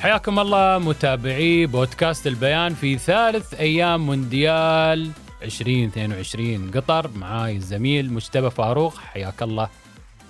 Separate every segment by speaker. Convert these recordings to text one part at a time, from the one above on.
Speaker 1: حياكم الله متابعي بودكاست البيان في ثالث أيام مونديال 2022 قطر معاي الزميل مجتبى فاروق. حياك الله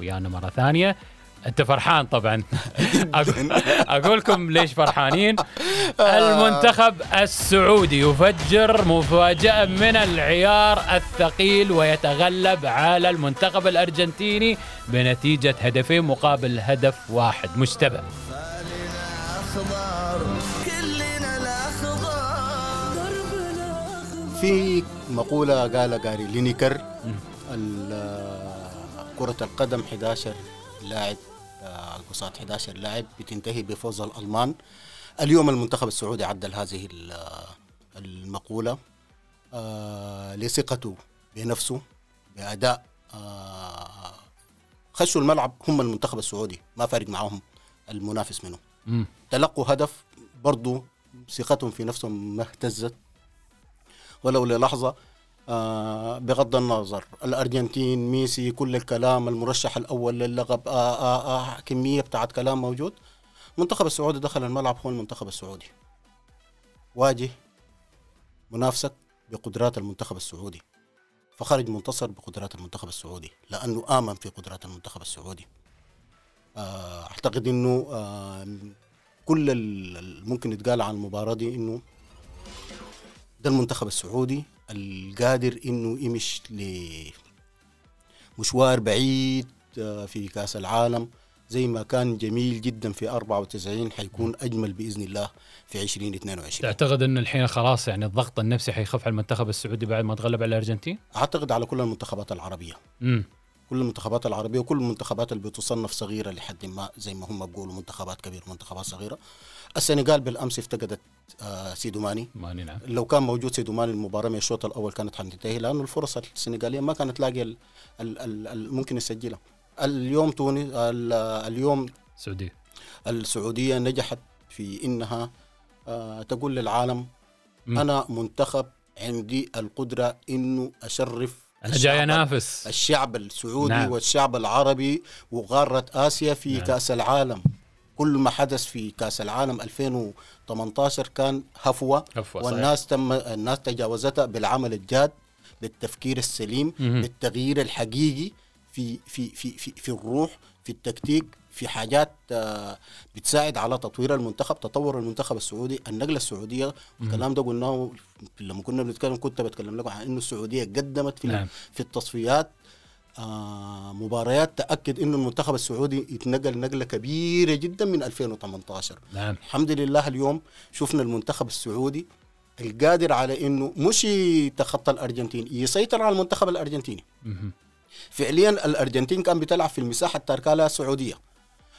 Speaker 1: ويانا مرة ثانية. أنت فرحان طبعا. أقول لكم ليش فرحانين. المنتخب السعودي يفجر مفاجأة من العيار الثقيل ويتغلب على المنتخب الأرجنتيني بنتيجة هدفين مقابل هدف واحد. مجتبى.
Speaker 2: في مقولة قالها جاري لينيكر كرة القدم 11 لاعب آه، قصاد 11 لاعب بتنتهي بفوز الألمان. اليوم المنتخب السعودي عدل هذه ال- المقولة آه، لثقته بنفسه بأداء آه، خشوا الملعب هم المنتخب السعودي ما فارق معاهم المنافس منه. تلقوا هدف برضو ثقتهم في نفسهم ما اهتزت. ولو للحظة آه بغض النظر الأرجنتين ميسي كل الكلام المرشح الأول للقب آه آه آه كمية بتاعت كلام موجود. المنتخب السعودي دخل الملعب هو المنتخب السعودي. واجه منافسك بقدرات المنتخب السعودي. فخرج منتصر بقدرات المنتخب السعودي لأنه آمن في قدرات المنتخب السعودي. آه أعتقد أنه آه كل ال- ال- ممكن يتقال عن المباراة دي إنه ده المنتخب السعودي القادر إنه يمش لمشوار بعيد آه، في كأس العالم زي ما كان جميل جدا في 94 حيكون أجمل بإذن الله في 2022
Speaker 1: تعتقد ان الحين خلاص يعني الضغط النفسي حيخف على المنتخب السعودي بعد ما تغلب على الأرجنتين؟
Speaker 2: أعتقد على كل المنتخبات العربية.
Speaker 1: امم
Speaker 2: كل المنتخبات العربية وكل المنتخبات اللي بتصنف صغيرة لحد ما زي ما هم بيقولوا منتخبات كبيره منتخبات صغيرة. السنغال بالأمس افتقدت آه، سيدو ماني.
Speaker 1: ماني نعم.
Speaker 2: لو كان موجود سيدو ماني المباراة من الشوط الأول كانت حتنتهي لأنه الفرص السنغالية ما كانت لاقية ال- ال- ال- ال- ممكن يسجلها. اليوم تونس ال- اليوم
Speaker 1: سعودي
Speaker 2: السعودية نجحت في إنها آه، تقول للعالم
Speaker 1: مم.
Speaker 2: أنا منتخب عندي القدرة إنه
Speaker 1: أشرف جاي انافس
Speaker 2: الشعب السعودي
Speaker 1: نعم.
Speaker 2: والشعب العربي وقارة آسيا في
Speaker 1: نعم.
Speaker 2: كأس العالم كل ما حدث في كأس العالم 2018 كان هفوة
Speaker 1: هفوة، صحيح.
Speaker 2: والناس تم الناس تجاوزتها بالعمل الجاد بالتفكير السليم
Speaker 1: مهم.
Speaker 2: بالتغيير الحقيقي في في في في, في الروح في التكتيك في حاجات آه، بتساعد على تطوير المنتخب تطور المنتخب السعودي النقله السعودية. والكلام ده قلناه لما كنا بنتكلم كنت بتكلم لكم عن إنه السعودية قدمت في
Speaker 1: نعم.
Speaker 2: في التصفيات آه مباريات تأكد إنه المنتخب السعودي يتنقل نقلة كبيرة جدا من 2018
Speaker 1: نعم.
Speaker 2: الحمد لله اليوم شفنا المنتخب السعودي القادر على إنه مش يتخطى الأرجنتين يسيطر على المنتخب الأرجنتيني.
Speaker 1: مهم.
Speaker 2: فعليا الأرجنتين كان بتلعب في المساحة التاركة لها السعوديه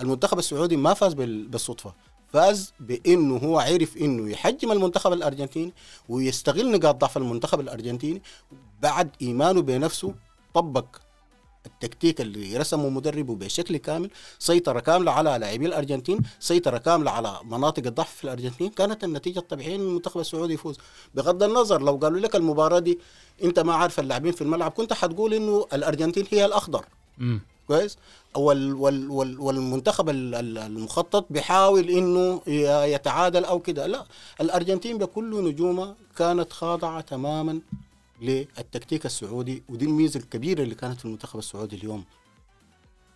Speaker 2: المنتخب السعودي ما فاز بال- بالصدفة. فاز بإنه هو عرف إنه يحجم المنتخب الأرجنتيني ويستغل نقاط ضعف المنتخب الأرجنتيني. بعد إيمانه بنفسه طبق التكتيك اللي رسمه مدربه بشكل كامل سيطرة كاملة على لاعبي الأرجنتين سيطرة كاملة على مناطق الضعف في الأرجنتين. كانت النتيجة الطبيعية أن المنتخب السعودي يفوز. بغض النظر لو قالوا لك المباراة دي أنت ما عارف اللاعبين في الملعب كنت حتقول أنه الأرجنتين هي الأخضر.
Speaker 1: مم.
Speaker 2: كويس؟ وال وال وال والمنتخب ال- ال- المخطط بيحاول إنه يتعادل أو كده. لا الأرجنتين بكل نجومها كانت خاضعة تماما للتكتيك السعودي ودي الميزة الكبيرة اللي كانت في المنتخب السعودي اليوم.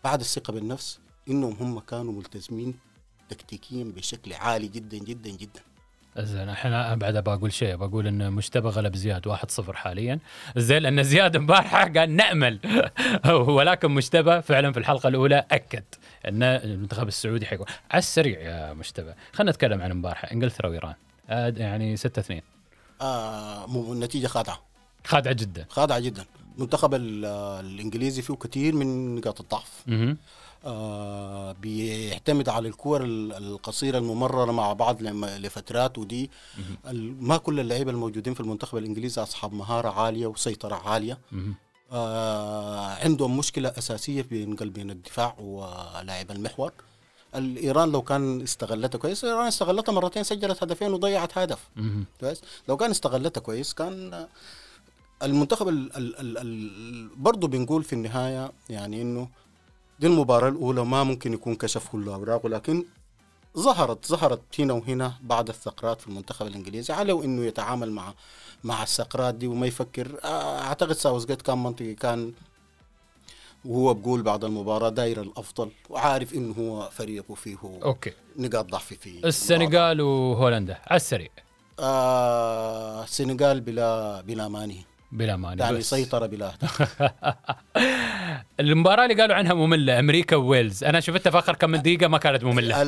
Speaker 2: بعد الثقة بالنفس إنهم هم كانوا ملتزمين تكتيكيا بشكل عالي جدا جدا جدا.
Speaker 1: زين الحين بعد بقول شيء بقول إن مجتبى غلب زياد 1-0 حاليا. زين لأن زياد امبارح قال نأمل. ولكن مجتبى فعلا في الحلقة الأولى أكد إن المنتخب السعودي حيكون. على السريع يا مجتبى خلينا نتكلم عن امبارح إنجلترا وإيران. آه، يعني 6 2
Speaker 2: آه م- النتيجة خاضعه
Speaker 1: خادعة جدا.
Speaker 2: خاضعه جدا. المنتخب ال- الإنجليزي فيه كثير من نقاط الضعف. آه بيعتمد على الكور ال- القصيرة الممررة مع بعض لفترات ودي ما كل اللعيبة الموجودين في المنتخب الإنجليزي أصحاب مهارة عالية وسيطرة
Speaker 1: عالية.
Speaker 2: آه عندهم مشكلة أساسية بين قلبين الدفاع ولاعب المحور. الإيران لو كان استغلتها كويس إيران استغلتها مرتين سجلت هدفين وضيعت هدف. كويس. لو كان استغلتها كويس كان آه، المنتخب ال ال ال ال برضه بنقول في النهاية يعني إنه دي المباراة الأولى ما ممكن يكون كشف كل أوراقه لكن ظهرت ظهرت هنا وهنا بعض الثغرات في المنتخب الإنجليزي على إنه يتعامل مع مع الثغرات دي وما يفكر. آه، أعتقد ساوثجيت كان منطقي كان وهو بقول بعد المباراة داير الأفضل وعارف إنه هو فريقه فيه
Speaker 1: okay.
Speaker 2: نقاط ضعف في
Speaker 1: السنغال وهولندا على السريع.
Speaker 2: آه السنغال بلا بلا ماني
Speaker 1: بلا ماني
Speaker 2: يعني
Speaker 1: بس.
Speaker 2: سيطره بلا اهداف
Speaker 1: المباراة اللي قالوا عنها مملة أمريكا وويلز أنا شفتها في آخر كم دقيقة ما كانت
Speaker 2: مملة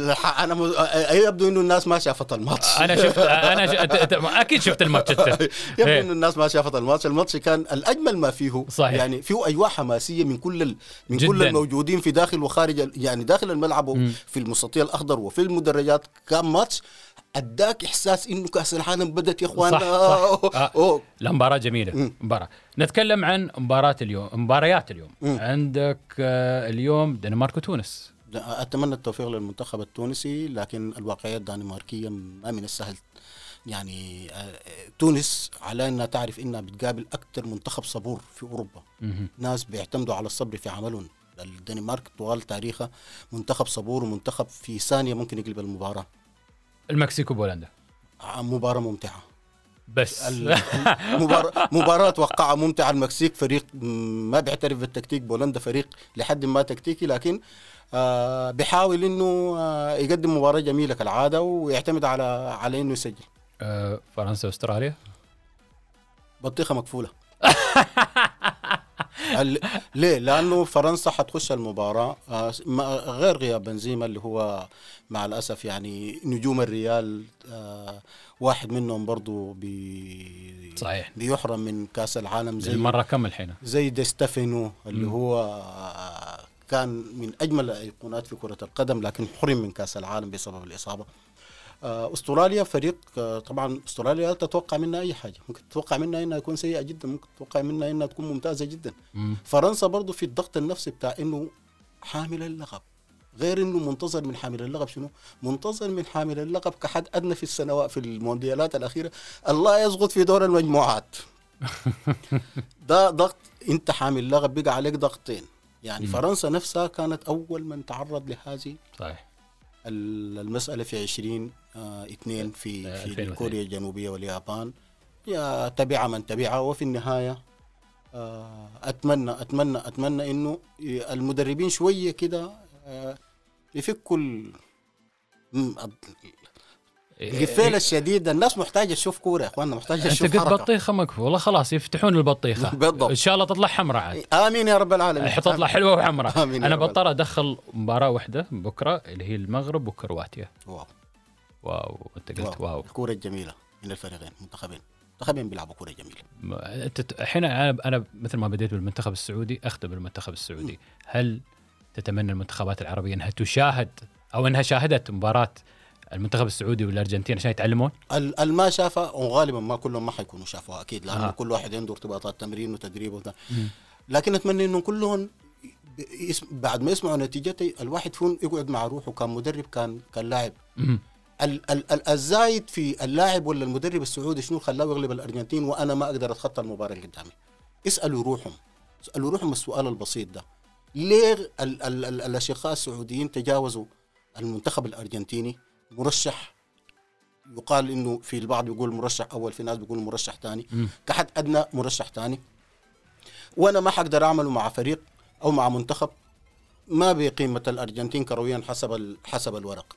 Speaker 2: أنا م... آه، يبدو إنه الناس ما شافت الماتش
Speaker 1: أنا شفت أنا ش... أكيد شفت الماتش
Speaker 2: يبدو
Speaker 1: إيه.
Speaker 2: إنه الناس ما شافت ال match ال match كان الأجمل ما فيه
Speaker 1: صحيح.
Speaker 2: يعني فيه أجواء حماسية من كل ال... من كل
Speaker 1: جداً.
Speaker 2: الموجودين في داخل وخارج يعني داخل الملعب
Speaker 1: مم.
Speaker 2: في المستطيل الأخضر وفي المدرجات كان ماتش أداك إحساس إنه كأس العالم بدت يا إخوان
Speaker 1: صح، صح.
Speaker 2: أوه.
Speaker 1: آه.
Speaker 2: أوه.
Speaker 1: لا مباراة جميلة
Speaker 2: مم.
Speaker 1: مباراة نتكلم عن مباراة اليوم مباريات اليوم. عندك آه، اليوم دنمارك وتونس.
Speaker 2: أتمنى التوفيق للمنتخب التونسي لكن الواقعية الدنماركية ما من السهل. يعني آه، تونس على أنها تعرف إنها بتقابل أكثر منتخب صبور في
Speaker 1: أوروبا.
Speaker 2: ناس بيعتمدوا على الصبر في عملهم. الدنمارك طوال تاريخها منتخب صبور ومنتخب في ثانية ممكن يقلب المباراة.
Speaker 1: المكسيك وبولندا
Speaker 2: ع- مباراة ممتعة.
Speaker 1: بس.
Speaker 2: مباراة توقعها ممتعة. المكسيك فريق ما بيعترف بالتكتيك بولندا فريق لحد ما تكتيكي لكن آه بيحاول إنه آه يقدم مباراة جميلة كالعادة ويعتمد على على إنه يسجل.
Speaker 1: آه، فرنسا وأستراليا؟
Speaker 2: بطيخة مكفولة ال- ليه؟ لأنه فرنسا حتخش المباراة آه، غير غياب بنزيما اللي هو مع الأسف يعني نجوم الريال آه، واحد منهم برضو بي
Speaker 1: صحيح.
Speaker 2: بيحرم من كأس العالم زي
Speaker 1: المرة كم الحين؟
Speaker 2: زي دي ستيفانو اللي
Speaker 1: مم.
Speaker 2: هو كان من أجمل الأيقونات في كرة القدم لكن حرم من كأس العالم بسبب الإصابة. آه، أستراليا فريق آه، طبعا أستراليا لا تتوقع منها أي حاجة. ممكن تتوقع منها إنها تكون سيئة جدا ممكن تتوقع منها إنها تكون ممتازة جدا.
Speaker 1: مم.
Speaker 2: فرنسا برضو في الضغط النفسي بتاع إنه حامل اللقب. غير إنه منتظر من حامل اللقب شنو؟ منتظر من حامل اللقب كحد أدنى في السنوات في المونديالات الأخيرة الله يسقط في دور المجموعات ده ضغط أنت حامل لقب بقى عليك ضغطين يعني
Speaker 1: مم.
Speaker 2: فرنسا نفسها كانت أول من تعرض لهذه
Speaker 1: صحيح
Speaker 2: ال- المسألة في 20 آه اثنين في
Speaker 1: آه،
Speaker 2: في
Speaker 1: 2002.
Speaker 2: كوريا الجنوبية واليابان يا تبعها من تبعها وفي النهاية آه اتمنى اتمنى أتمنى إنه المدربين شوية كده آه يفكوا ال- م- القفيله الشديدة الناس محتاجة تشوف كورة يا إخواننا محتاجة
Speaker 1: أنت
Speaker 2: تشوف
Speaker 1: قلت
Speaker 2: حركة.
Speaker 1: بطيخة مكفو والله خلاص يفتحون البطيخة.
Speaker 2: بالضبط.
Speaker 1: إن شاء الله تطلع حمراء عاد.
Speaker 2: آمين يا رب العالمين.
Speaker 1: تطلع حلوة وحمراء.
Speaker 2: أنا.
Speaker 1: بضطر أدخل مباراة واحدة بكرة اللي هي المغرب وكرواتيا.
Speaker 2: واو.
Speaker 1: واو أنت قلت واو.
Speaker 2: الكوره الجميله من الفريقين منتخبين. منتخبين بيلعبوا
Speaker 1: كورة جميلة. أنت الحين أنا أنا مثل ما بديت بالمنتخب السعودي أختم بالمنتخب السعودي. هل تتمنى المنتخبات العربية أنها تشاهد أو أنها شاهدت مباراة المنتخب السعودي والأرجنتين عشان يتعلمون
Speaker 2: ال- الما شافها وغالبا ما كلهم ما حيكونوا شافوها أكيد لأنه
Speaker 1: آه.
Speaker 2: كل واحد عنده ارتباطات تمرين وتدريب وده. لكن أتمنى انه كلهم بعد ما يسمعوا نتيجتي الواحد فيهم يقعد مع روحه كان مدرب كان كان لاعب
Speaker 1: مم.
Speaker 2: ال- ال- ال- الزايد في اللاعب ولا المدرب السعودي شنو خلاه يغلب الأرجنتين وأنا ما أقدر أتخطى المباراة اللي قدامي اسألوا روحهم اسألوا روحهم السؤال البسيط ده ليه ال ال ال الأشقاء السعوديين تجاوزوا المنتخب الأرجنتيني. مرشح يقال إنه في البعض بيقول مرشح أول في ناس بيقول مرشح ثاني. كحد أدنى مرشح ثاني وأنا ما حقدر أعمله مع فريق أو مع منتخب ما بقيمة الأرجنتين كرويا حسب ال- حسب الورق.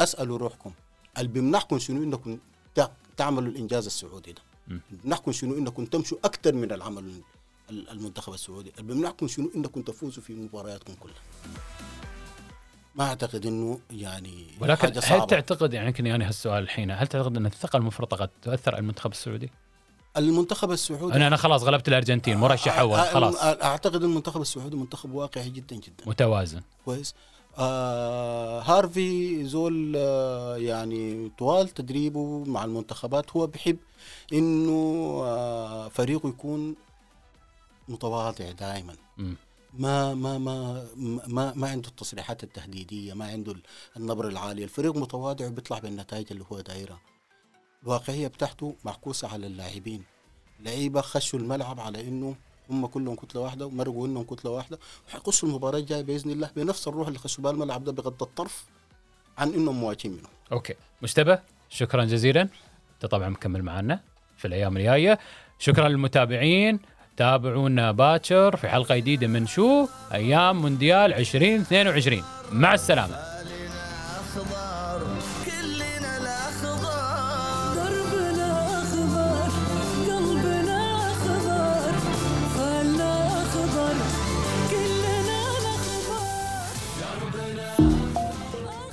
Speaker 2: اسالوا روحكم اللي بيمنعكم شنو إنكم تع- تعملوا الإنجاز السعودي ده؟
Speaker 1: مم.
Speaker 2: بيمنعكم شنو إنكم تمشوا أكثر من العمل ال- المنتخب السعودي. اللي بيمنعكم شنو؟ انكم تفوزوا في مبارياتكم كلها. ما أعتقد إنه يعني
Speaker 1: ولكن
Speaker 2: حاجة
Speaker 1: هل
Speaker 2: صعبة.
Speaker 1: تعتقد يعني يمكن يعني هالسؤال الحين هل تعتقد أن الثقة المفرطة قد تؤثر على المنتخب السعودي؟
Speaker 2: المنتخب السعودي
Speaker 1: أنا أنا خلاص غلبت الأرجنتين مرشح
Speaker 2: أول
Speaker 1: خلاص.
Speaker 2: أعتقد المنتخب السعودي منتخب واقعي جدا جدا.
Speaker 1: متوازن.
Speaker 2: كويس. آه هارفي زول آه يعني طوال تدريبه مع المنتخبات هو بحب إنه آه فريقه يكون متواضع دائما. ما ما ما ما ما عنده التصريحات التهديدية ما عنده النبره العاليه الفريق متواضع وبيطلع بالنتائج اللي هو دايرها. الواقعيه بتاعته معكوسة على اللاعبين. لعيبة خشوا الملعب على إنه هم كلهم كتلة واحدة ومرقوا إنهم كتلة واحدة. وحيخشوا المباراة الجايه بإذن الله بنفس الروح اللي خشوا بها الملعب ده بغض الطرف عن إنهم مواجهين منه
Speaker 1: أوكي. مجتبى شكرا جزيلا. أنت طبعا مكمل معنا في الأيام الجاية. شكرا للمتابعين. تابعونا باكر في حلقة جديدة من شو؟ أيام مونديال 2022 مع
Speaker 3: السلامة.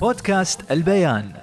Speaker 4: بودكاست البيان.